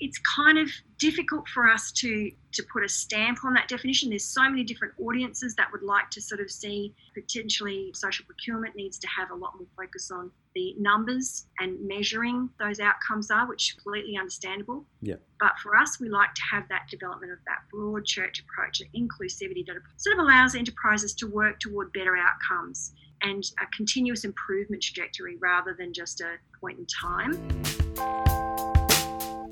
it's kind of difficult for us to to put a stamp on that definition. There's so many different audiences that would like to sort of see potentially social procurement needs to have a lot more focus on the numbers and measuring those outcomes are, which is completely understandable. Yeah. But for us, we like to have that development of that broad church approach, of inclusivity that sort of allows enterprises to work toward better outcomes and a continuous improvement trajectory rather than just a point in time.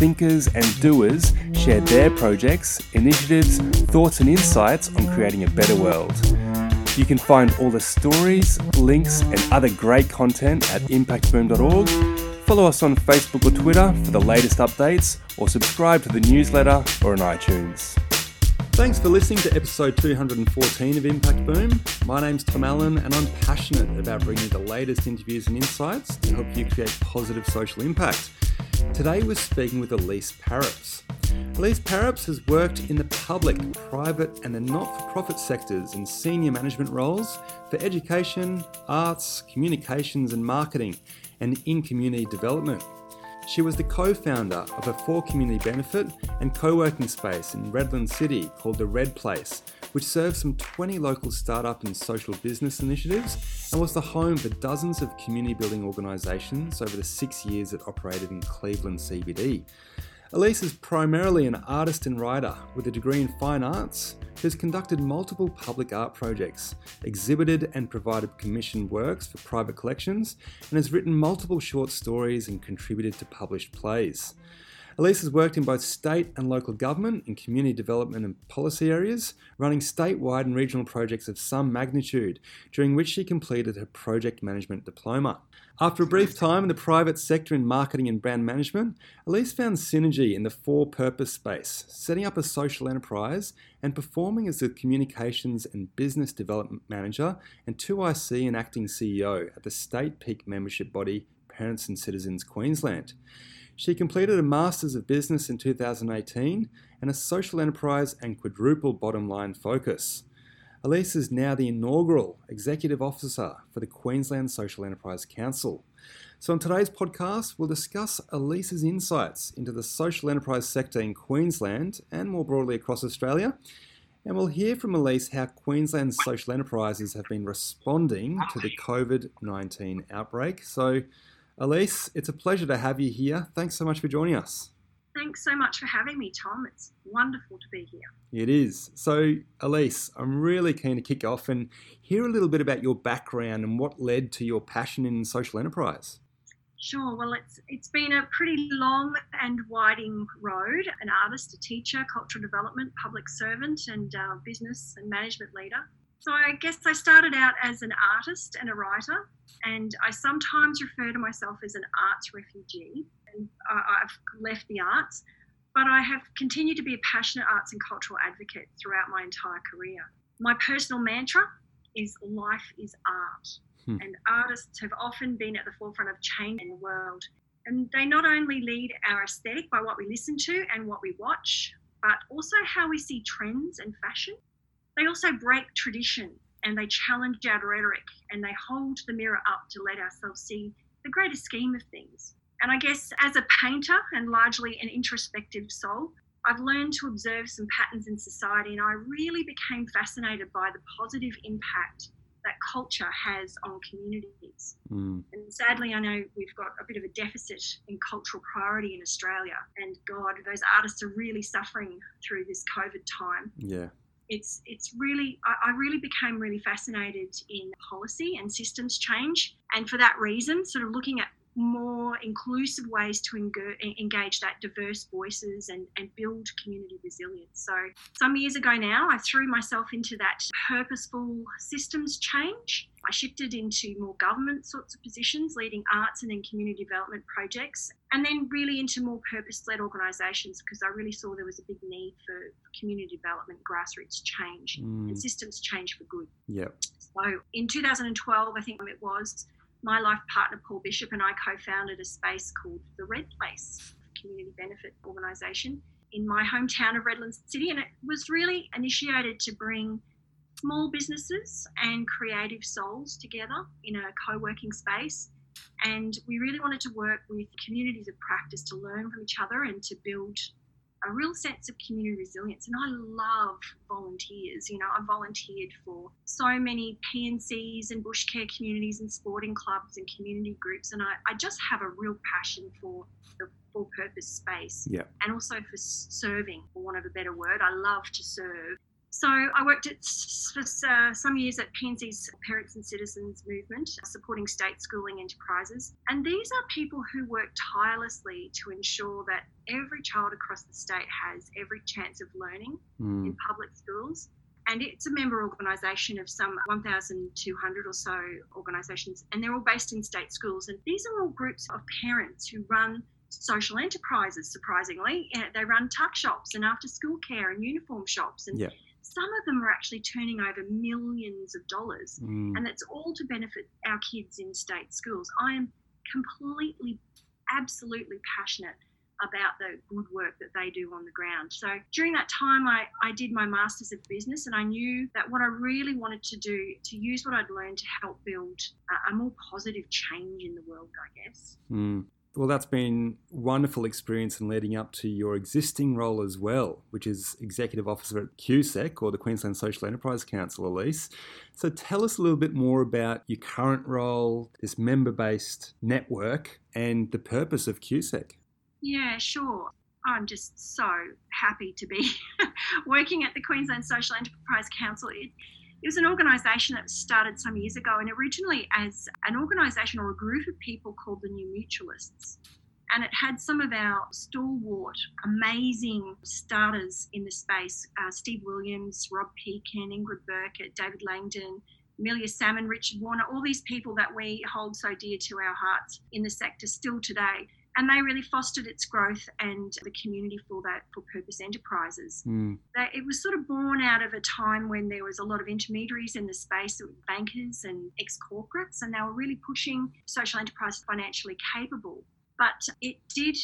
thinkers, and doers share their projects, initiatives, thoughts, and insights on creating a better world. You can find all the stories, links, and other great content at impactboom.org. Follow us on Facebook or Twitter for the latest updates, or subscribe to the newsletter or on iTunes. Thanks for listening to episode 214 of Impact Boom. My name's Tom Allen, and I'm passionate about bringing the latest interviews and insights to help you create positive social impact. Today we're speaking with Elise Parups. Elise Parups has worked in the public, private, and the not for profit sectors in senior management roles for education, arts, communications, and marketing, and in community development. She was the co founder of a for community benefit and co working space in Redland City called The Red Place, which serves some 20 local startup and social business initiatives and was the home for dozens of community building organisations over the six years it operated in Cleveland CBD. Elise is primarily an artist and writer with a degree in fine arts who has conducted multiple public art projects, exhibited and provided commissioned works for private collections, and has written multiple short stories and contributed to published plays. Elise has worked in both state and local government in community development and policy areas, running statewide and regional projects of some magnitude, during which she completed her project management diploma. After a brief time in the private sector in marketing and brand management, Elise found synergy in the for purpose space, setting up a social enterprise and performing as the communications and business development manager and 2IC and acting CEO at the state peak membership body Parents and Citizens Queensland. She completed a Masters of Business in 2018 and a social enterprise and quadruple bottom line focus. Elise is now the inaugural Executive Officer for the Queensland Social Enterprise Council. So, on today's podcast, we'll discuss Elise's insights into the social enterprise sector in Queensland and more broadly across Australia. And we'll hear from Elise how Queensland's social enterprises have been responding to the COVID 19 outbreak. So, Elise, it's a pleasure to have you here. Thanks so much for joining us. Thanks so much for having me, Tom. It's wonderful to be here. It is. So, Elise, I'm really keen to kick off and hear a little bit about your background and what led to your passion in social enterprise. Sure. Well, it's it's been a pretty long and winding road. An artist, a teacher, cultural development, public servant, and uh, business and management leader. So I guess I started out as an artist and a writer, and I sometimes refer to myself as an arts refugee and I've left the arts, but I have continued to be a passionate arts and cultural advocate throughout my entire career. My personal mantra is life is art, hmm. and artists have often been at the forefront of change in the world. And they not only lead our aesthetic by what we listen to and what we watch, but also how we see trends and fashion. They also break tradition and they challenge our rhetoric and they hold the mirror up to let ourselves see the greater scheme of things. And I guess as a painter and largely an introspective soul, I've learned to observe some patterns in society and I really became fascinated by the positive impact that culture has on communities. Mm. And sadly, I know we've got a bit of a deficit in cultural priority in Australia. And God, those artists are really suffering through this COVID time. Yeah. It's, it's really, I, I really became really fascinated in policy and systems change. And for that reason, sort of looking at more inclusive ways to engage that diverse voices and, and build community resilience. So, some years ago now, I threw myself into that purposeful systems change. I shifted into more government sorts of positions, leading arts and then community development projects, and then really into more purpose led organisations because I really saw there was a big need for community development, grassroots change, mm. and systems change for good. Yep. So, in 2012, I think it was, my life partner Paul Bishop and I co-founded a space called the Red Place community benefit organisation in my hometown of Redlands City, and it was really initiated to bring small businesses and creative souls together in a co-working space. And we really wanted to work with communities of practice to learn from each other and to build a real sense of community resilience. And I love volunteers. You know, I volunteered for so many PNCs and bush care communities and sporting clubs and community groups. And I, I just have a real passion for the full purpose space yeah. and also for serving, for want of a better word. I love to serve. So I worked at, for uh, some years at PNC's Parents and Citizens Movement, supporting state schooling enterprises. And these are people who work tirelessly to ensure that every child across the state has every chance of learning mm. in public schools. And it's a member organisation of some 1,200 or so organisations, and they're all based in state schools. And these are all groups of parents who run social enterprises, surprisingly. They run tuck shops and after school care and uniform shops and yeah some of them are actually turning over millions of dollars, mm. and that's all to benefit our kids in state schools. I am completely, absolutely passionate about the good work that they do on the ground. So during that time, I, I did my Masters of Business, and I knew that what I really wanted to do to use what I'd learned to help build a, a more positive change in the world, I guess. Mm. Well, that's been wonderful experience in leading up to your existing role as well, which is Executive Officer at QSEC or the Queensland Social Enterprise Council, Elise. So tell us a little bit more about your current role, this member based network, and the purpose of QSEC. Yeah, sure. I'm just so happy to be working at the Queensland Social Enterprise Council. It, it was an organisation that started some years ago and originally as an organisation or a group of people called the New Mutualists. And it had some of our stalwart, amazing starters in the space uh, Steve Williams, Rob Pekin, Ingrid Burkett, David Langdon, Amelia Salmon, Richard Warner, all these people that we hold so dear to our hearts in the sector still today and they really fostered its growth and the community for that for purpose enterprises. Mm. it was sort of born out of a time when there was a lot of intermediaries in the space, bankers and ex corporates, and they were really pushing social enterprise financially capable. But it did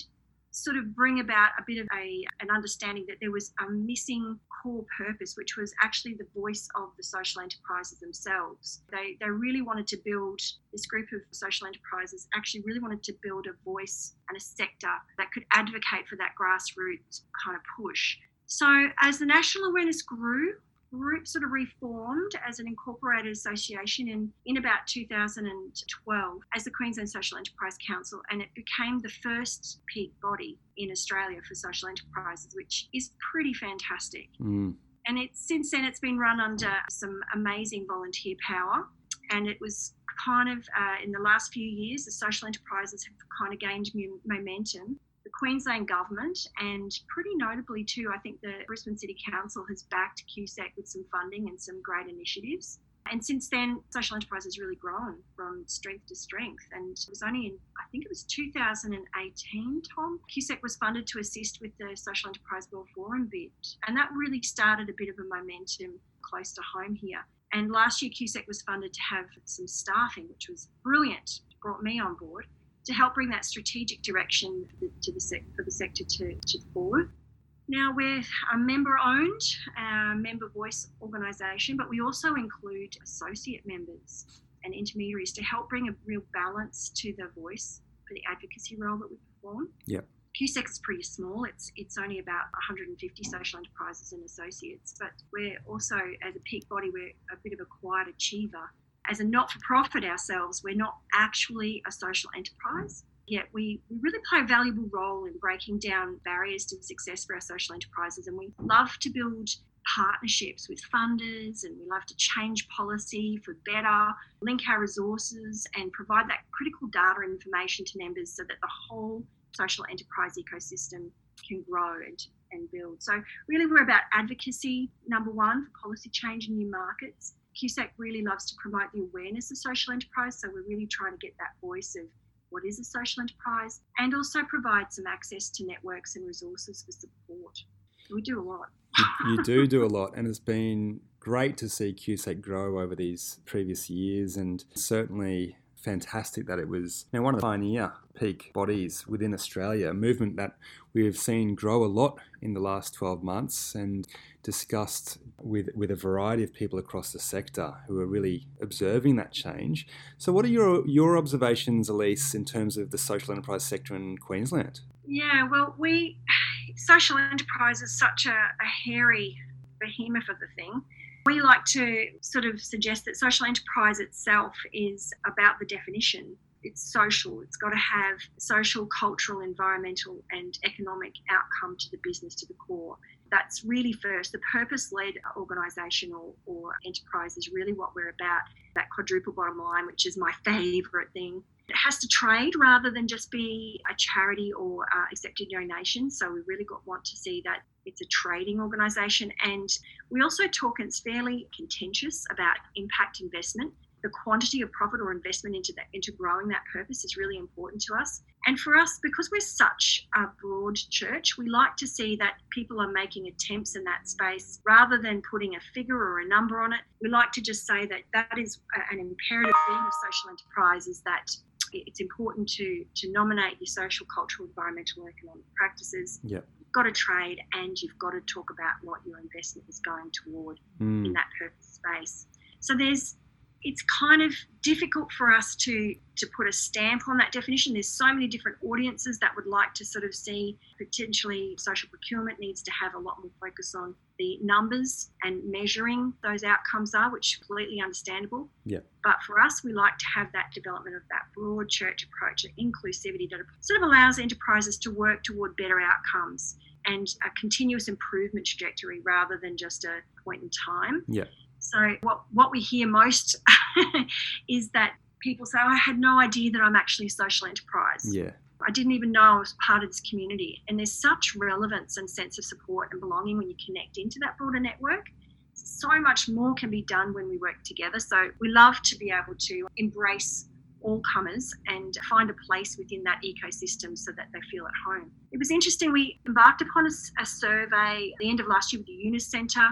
sort of bring about a bit of a, an understanding that there was a missing core purpose, which was actually the voice of the social enterprises themselves. They, they really wanted to build, this group of social enterprises actually really wanted to build a voice and a sector that could advocate for that grassroots kind of push. So as the national awareness grew, group sort of reformed as an incorporated association in, in about 2012 as the Queensland Social Enterprise Council, and it became the first peak body in Australia for social enterprises, which is pretty fantastic. Mm. And it's since then it's been run under some amazing volunteer power, and it was kind of uh, in the last few years the social enterprises have kind of gained momentum the Queensland Government, and pretty notably too, I think the Brisbane City Council has backed QSEC with some funding and some great initiatives. And since then, social enterprise has really grown from strength to strength. And it was only in, I think it was 2018, Tom, QSEC was funded to assist with the Social Enterprise World Forum bid. And that really started a bit of a momentum close to home here. And last year, QSEC was funded to have some staffing, which was brilliant, brought me on board to help bring that strategic direction for the, to the sec- for the sector to, to the forward. Now, we're a member owned, uh, member voice organisation, but we also include associate members and intermediaries to help bring a real balance to the voice for the advocacy role that we perform. Yeah. QSEC is pretty small. It's it's only about 150 social enterprises and associates, but we're also as a peak body, we're a bit of a quiet achiever as a not for profit ourselves, we're not actually a social enterprise. Yet we, really play a valuable role in breaking down barriers to success for our social enterprises. And we love to build partnerships with funders and we love to change policy for better, link our resources, and provide that critical data and information to members so that the whole social enterprise ecosystem can grow and, and build. So, really, we're about advocacy, number one, for policy change in new markets. QSEC really loves to promote the awareness of social enterprise, so we're really trying to get that voice of what is a social enterprise and also provide some access to networks and resources for support. We do a lot. you, do do a lot, and it's been great to see QSEC grow over these previous years, and certainly fantastic that it was you know, one of the pioneer peak bodies within Australia, a movement that we have seen grow a lot in the last 12 months and discussed with, with a variety of people across the sector who are really observing that change. So, what are your, your observations, Elise, in terms of the social enterprise sector in Queensland? Yeah, well, we social enterprise is such a, a hairy behemoth of the thing we like to sort of suggest that social enterprise itself is about the definition. It's social, it's got to have social, cultural, environmental, and economic outcome to the business, to the core. That's really first. The purpose led organisation or, enterprise is really what we're about. That quadruple bottom line, which is my favourite thing. It has to trade rather than just be a charity or uh, accepted donations. So we really got, want to see that it's a trading organisation. And we also talk, and it's fairly contentious about impact investment. The quantity of profit or investment into that into growing that purpose is really important to us. And for us, because we're such a broad church, we like to see that people are making attempts in that space rather than putting a figure or a number on it. We like to just say that that is an imperative theme of social enterprise is that it's important to to nominate your social, cultural, environmental, and economic practices. Yep. Got to trade, and you've got to talk about what your investment is going toward mm. in that purpose space. So there's it's kind of difficult for us to to put a stamp on that definition. There's so many different audiences that would like to sort of see potentially social procurement needs to have a lot more focus on the numbers and measuring those outcomes are, which is completely understandable. Yeah. But for us, we like to have that development of that broad church approach of inclusivity that sort of allows enterprises to work toward better outcomes and a continuous improvement trajectory rather than just a point in time. Yeah. So what what we hear most is that people say, oh, "I had no idea that I'm actually a social enterprise." Yeah. I didn't even know I was part of this community. And there's such relevance and sense of support and belonging when you connect into that broader network. So much more can be done when we work together. So we love to be able to embrace all comers and find a place within that ecosystem so that they feel at home. It was interesting. We embarked upon a, a survey at the end of last year with the Yunus Centre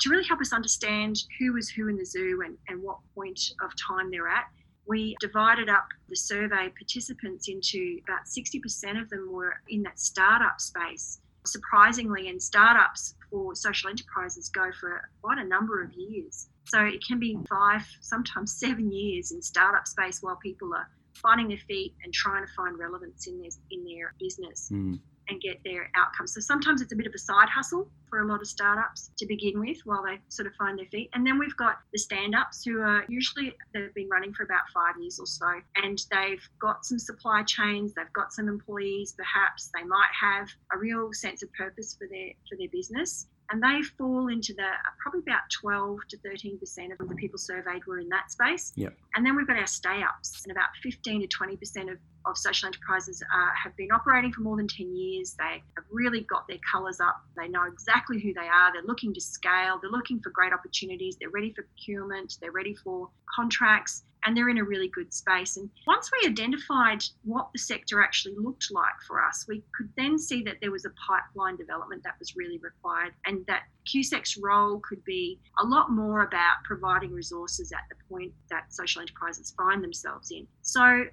to really help us understand who was who in the zoo and, and what point of time they're at. We divided up the survey participants into about 60% of them were in that startup space. Surprisingly, and startups for social enterprises go for quite a number of years. So it can be five, sometimes seven years in startup space while people are finding their feet and trying to find relevance in their in their business. Mm and get their outcomes. So sometimes it's a bit of a side hustle for a lot of startups to begin with while they sort of find their feet. And then we've got the stand ups who are usually they've been running for about five years or so and they've got some supply chains, they've got some employees perhaps, they might have a real sense of purpose for their for their business and they fall into the probably about 12 to 13 percent of the people surveyed were in that space. Yep. And then we've got our stay ups, and about 15 to 20 percent of, of social enterprises uh, have been operating for more than 10 years. They have really got their colours up. They know exactly who they are. They're looking to scale. They're looking for great opportunities. They're ready for procurement. They're ready for contracts and they're in a really good space. And once we identified what the sector actually looked like for us, we could then see that there was a pipeline development that was really required and that QSEC's role could be a lot more about providing resources at the point that social enterprises find themselves in. So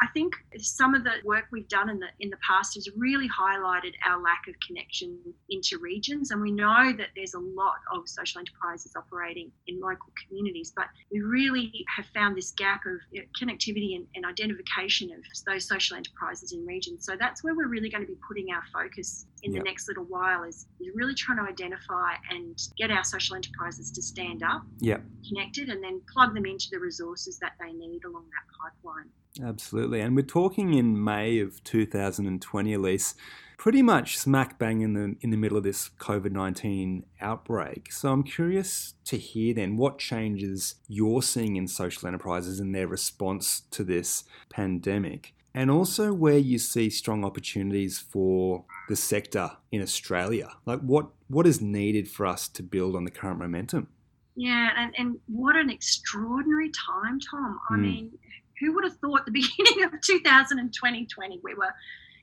I think some of the work we've done in the in the past has really highlighted our lack of connection into regions, and we know that there's a lot of social enterprises operating in local communities, but we really have found this gap of connectivity and, and identification of those social enterprises in regions. So that's where we're really going to be putting our focus in yep. the next little while is, is really trying to identify and get our social enterprises to stand up, yep. connected, and then plug them into the resources that they need along that pipeline. Absolutely. And we're talking in May of 2020, Elise. Pretty much smack bang in the in the middle of this COVID nineteen outbreak. So I'm curious to hear then what changes you're seeing in social enterprises and their response to this pandemic, and also where you see strong opportunities for the sector in Australia. Like what what is needed for us to build on the current momentum? Yeah, and, and what an extraordinary time, Tom. I mm. mean, who would have thought the beginning of 2020, we were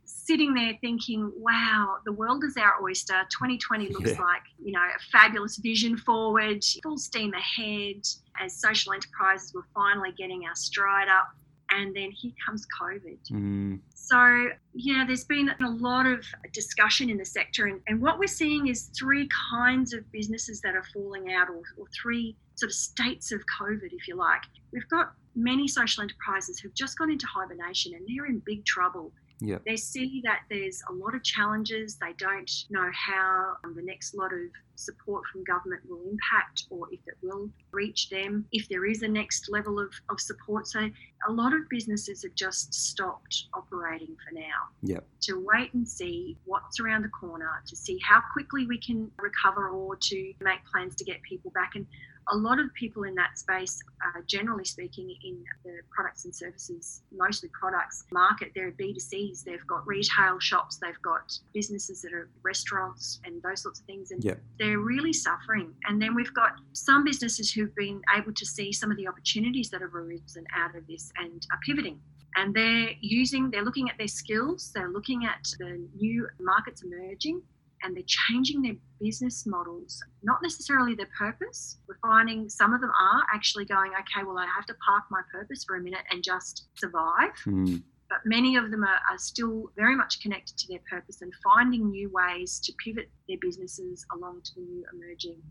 sitting there thinking, wow, the world is our oyster. 2020 looks yeah. like, you know, a fabulous vision forward, full steam ahead as social enterprises were finally getting our stride up. And then here comes COVID. Mm. So, yeah, there's been a lot of discussion in the sector. And, and what we're seeing is three kinds of businesses that are falling out, or, or three sort of states of COVID, if you like. We've got many social enterprises who've just gone into hibernation and they're in big trouble Yep. They see that there's a lot of challenges. They don't know how um, the next lot of support from government will impact or if it will reach them, if there is a next level of, of support. So a lot of businesses have just stopped operating for now. Yep. To wait and see what's around the corner, to see how quickly we can recover or to make plans to get people back. And a lot of people in that space, uh, generally speaking, in the products and services, mostly products market, they're B2Cs. They've got retail shops, they've got businesses that are restaurants and those sorts of things. And yep. they're really suffering. And then we've got some businesses who've been able to see some of the opportunities that have arisen out of this and are pivoting and they're using they're looking at their skills they're looking at the new markets emerging and they're changing their business models, not necessarily their purpose. We're finding some of them are actually going, okay, well, I have to park my purpose for a minute and just survive. Mm. But many of them are, are, still very much connected to their purpose and finding new ways to pivot their businesses along to the new emerging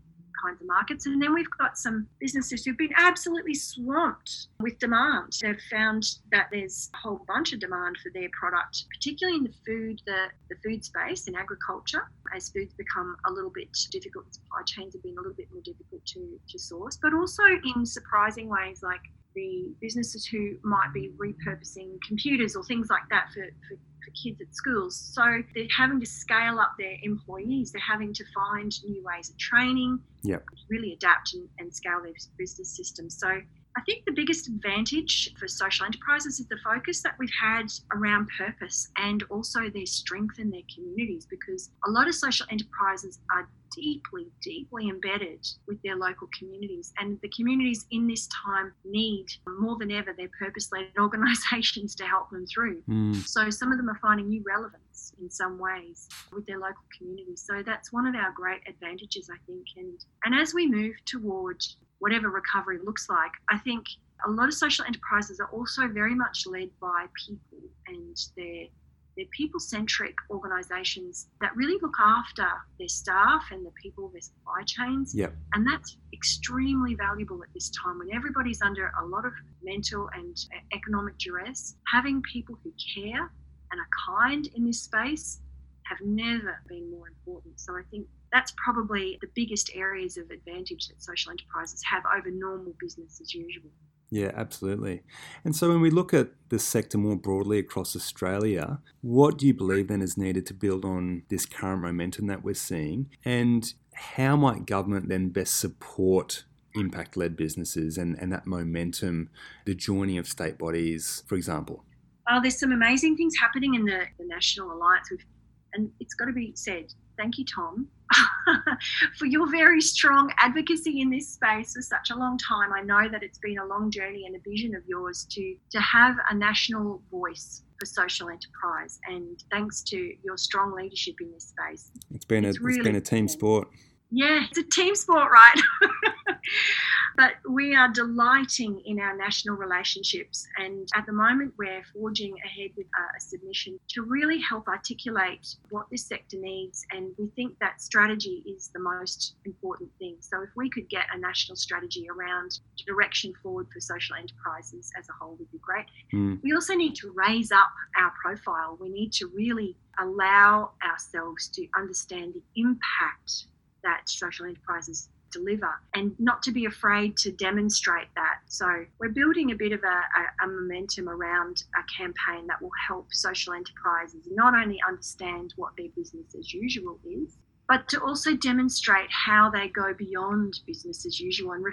kinds of markets. And then we've got some businesses who've been absolutely swamped with demand. They've found that there's a whole bunch of demand for their product, particularly in the food, the, the food space in agriculture, as foods become a little bit difficult, supply chains have been a little bit more difficult to, to source, but also in surprising ways like the businesses who might be repurposing computers or things like that for, for for kids at schools. So they're having to scale up their employees. They're having to find new ways of training, yep. really adapt and, and scale their business systems. So I think the biggest advantage for social enterprises is the focus that we've had around purpose and also their strength in their communities because a lot of social enterprises are deeply, deeply embedded with their local communities. And the communities in this time need more than ever their purpose led organisations to help them through. Mm. So some of them are finding new relevance in some ways with their local communities. So that's one of our great advantages, I think. And, and as we move toward whatever recovery looks like, I think a lot of social enterprises are also very much led by people and their they're people centric organisations that really look after their staff and the people, their supply chains. Yep. And that's extremely valuable at this time when everybody's under a lot of mental and economic duress. Having people who care and are kind in this space have never been more important. So I think that's probably the biggest areas of advantage that social enterprises have over normal business as usual. Yeah, absolutely. And so when we look at the sector more broadly across Australia, what do you believe then is needed to build on this current momentum that we're seeing? And how might government then best support impact led businesses and, and that momentum, the joining of state bodies, for example? Oh, there's some amazing things happening in the, the National Alliance. And it's got to be said, thank you, Tom, for your very strong advocacy in this space for such a long time. I know that it's been a long journey and a vision of yours to, to have a national voice for social enterprise. And thanks to your strong leadership in this space, it's been it's a really it's been a team sport. Yeah, it's a team sport, right? but we are delighting in our national relationships. And at the moment, we're forging ahead with a submission to really help articulate what this sector needs. And we think that strategy is the most important thing. So if we could get a national strategy around direction forward for social enterprises as a whole, would be great. Mm. We also need to raise up our profile. We need to really allow ourselves to understand the impact that social enterprises deliver and not to be afraid to demonstrate that. So we're building a bit of a, a, a momentum around a campaign that will help social enterprises not only understand what their business as usual is, but to also demonstrate how they go beyond business as usual and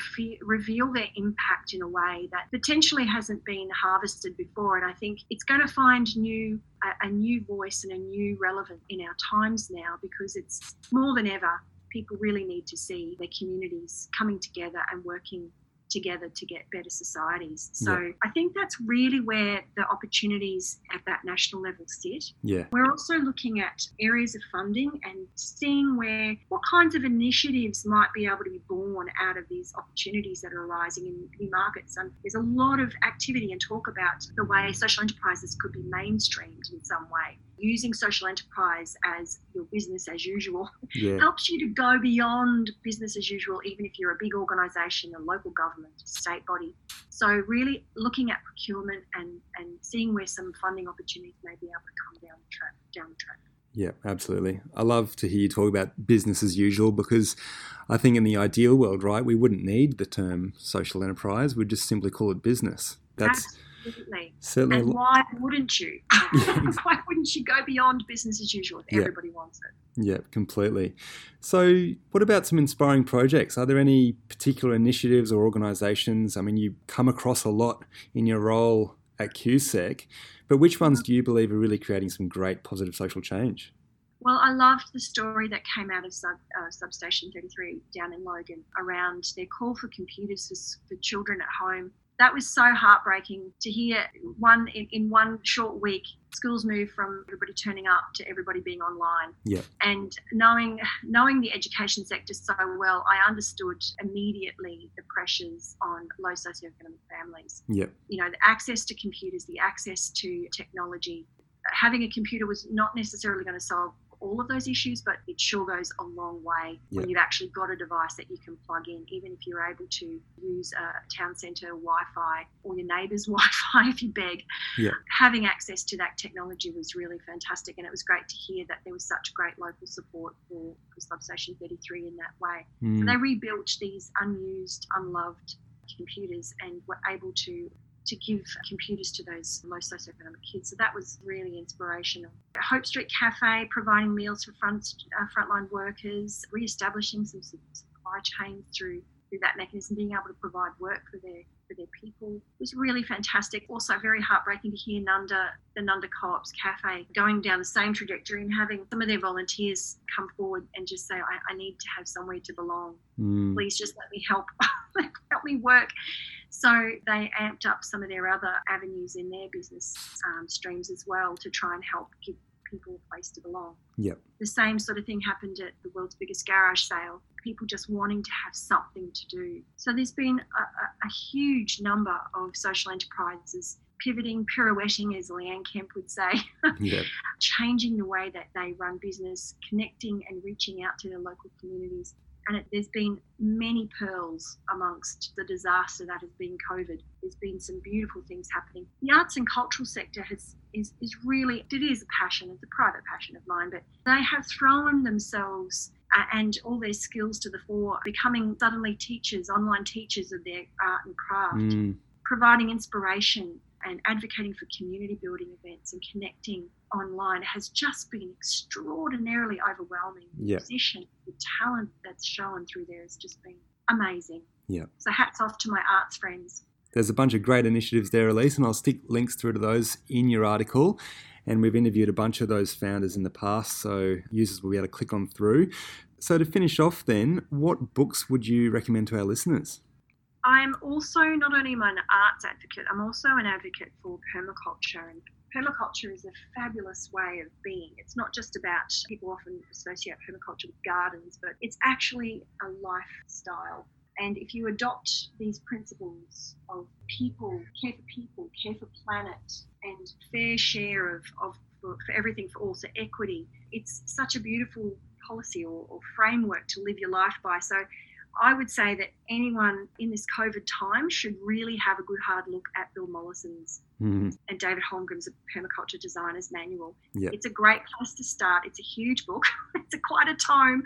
reveal their impact in a way that potentially hasn't been harvested before. And I think it's going to find new a, a new voice and a new relevance in our times now because it's more than ever. People really need to see their communities coming together and working together to get better societies. So yeah. I think that's really where the opportunities at that national level sit. Yeah. We're also looking at areas of funding and seeing where what kinds of initiatives might be able to be born out of these opportunities that are arising in new markets. And there's a lot of activity and talk about the way social enterprises could be mainstreamed in some way using social enterprise as your business as usual yeah. helps you to go beyond business as usual, even if you're a big organisation, a local government, a state body. So really looking at procurement and, and seeing where some funding opportunities may be able to come down the track down the track. Yeah, absolutely. I love to hear you talk about business as usual because I think in the ideal world, right, we wouldn't need the term social enterprise. We'd just simply call it business. That's absolutely Absolutely. Certainly. And why wouldn't you? why wouldn't you go beyond business as usual if yeah. everybody wants it? Yeah, completely. So, what about some inspiring projects? Are there any particular initiatives or organisations? I mean, you come across a lot in your role at QSEC, but which ones do you believe are really creating some great positive social change? Well, I loved the story that came out of sub, uh, Substation 33 down in Logan around their call for computers for, for children at home that was so heartbreaking to hear one in, in one short week schools move from everybody turning up to everybody being online. Yeah. And knowing knowing the education sector so well i understood immediately the pressures on low socioeconomic families. Yeah. You know the access to computers the access to technology. Having a computer was not necessarily going to solve all of those issues, but it sure goes a long way yep. when you've actually got a device that you can plug in, even if you're able to use a town centre Wi Fi or your neighbour's Wi Fi if you beg. Yep. Having access to that technology was really fantastic, and it was great to hear that there was such great local support for, for Substation 33 in that way. Mm. So they rebuilt these unused, unloved computers and were able to to give computers to those low socioeconomic kids. So that was really inspirational. Hope Street Cafe providing meals for front uh, frontline workers, re-establishing some supply chains through through that mechanism, being able to provide work for their for their people was really fantastic. Also, very heartbreaking to hear Nundah, the Nundah Co-op's cafe, going down the same trajectory and having some of their volunteers come forward and just say, "I, I need to have somewhere to belong. Mm. Please just let me help, help me work." So they amped up some of their other avenues in their business um, streams as well to try and help give people a place to belong. Yep. The same sort of thing happened at the world's biggest garage sale. People just wanting to have something to do. So there's been a, a, huge number of social enterprises pivoting, pirouetting, as Leanne Kemp would say, yep. changing the way that they run business, connecting and reaching out to their local communities and it, there's been many pearls amongst the disaster that has been COVID. There's been some beautiful things happening. The arts and cultural sector has is, is really it is a passion. It's a private passion of mine, but they have thrown themselves uh, and all their skills to the fore, becoming suddenly teachers, online teachers of their art and craft, mm. providing inspiration and advocating for community building events and connecting online has just been extraordinarily overwhelming. Yeah. Talent that's shown through there has just been amazing. Yeah. So hats off to my arts friends. There's a bunch of great initiatives there, Elise, and I'll stick links through to those in your article. And we've interviewed a bunch of those founders in the past, so users will be able to click on through. So to finish off, then, what books would you recommend to our listeners? I'm also not only an arts advocate, I'm also an advocate for permaculture. And permaculture is a fabulous way of being. It's not just about, people often associate permaculture with gardens, but it's actually a lifestyle. And if you adopt these principles of people, care for people, care for planet, and fair share of, of for, for everything for all, so equity, it's such a beautiful policy or, or framework to live your life by. So I would say that anyone in this COVID time should really have a good hard look at Bill Mollison's Mm. and David Holmgren's Permaculture Designer's Manual. Yep. It's a great place to start. It's a huge book. it's a, quite a tome,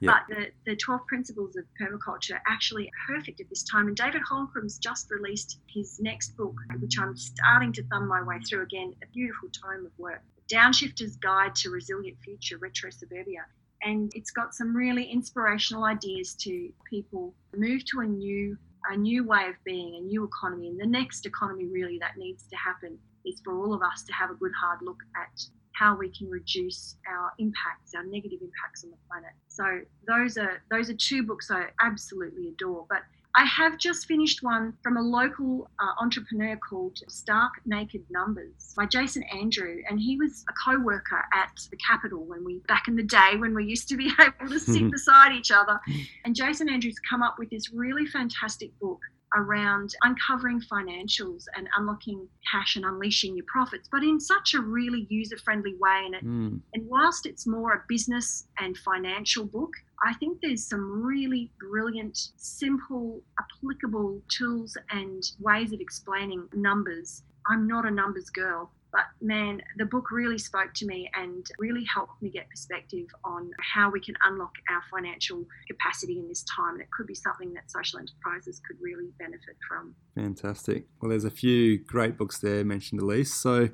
Yep. but the, the 12 Principles of Permaculture are actually perfect at this time. And David Holmgren's just released his next book, which I'm starting to thumb my way through again, a beautiful tome of work. Downshifter's Guide to Resilient Future, Retro Suburbia. And it's got some really inspirational ideas to people move to a new a new way of being, a new economy. And the next economy really that needs to happen is for all of us to have a good hard look at how we can reduce our impacts, our negative impacts on the planet. So those are those are two books I absolutely adore. But I have just finished one from a local uh, entrepreneur called Stark Naked Numbers by Jason Andrew, and he was a co-worker at the Capitol when we back in the day when we used to be able to sit beside each other. And Jason Andrew's come up with this really fantastic book around uncovering financials and unlocking cash and unleashing your profits, but in such a really user-friendly way. And it Mm. and whilst it's more a business and financial book, I think there's some really brilliant, simple, applicable tools and ways of explaining numbers. I'm not a numbers girl, but man, the book really spoke to me and really helped me get perspective on how we can unlock our financial capacity in this time. And it could be something that social enterprises could really benefit from. Fantastic. Well, there's a few great books there mentioned, Elise. So,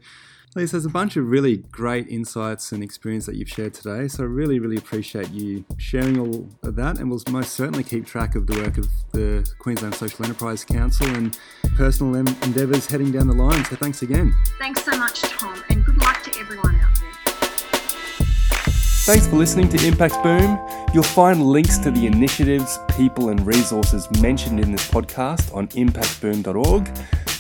Elise, there's a bunch of really great insights and experience that you've shared today. So, I really, really appreciate you sharing all of that. And we'll most certainly keep track of the work of the Queensland Social Enterprise Council and personal en- endeavours heading down the line. So, thanks again. Thanks so much, Tom, and good luck to everyone out there. Thanks for listening to Impact Boom. You'll find links to the initiatives, people, and resources mentioned in this podcast on impactboom.org.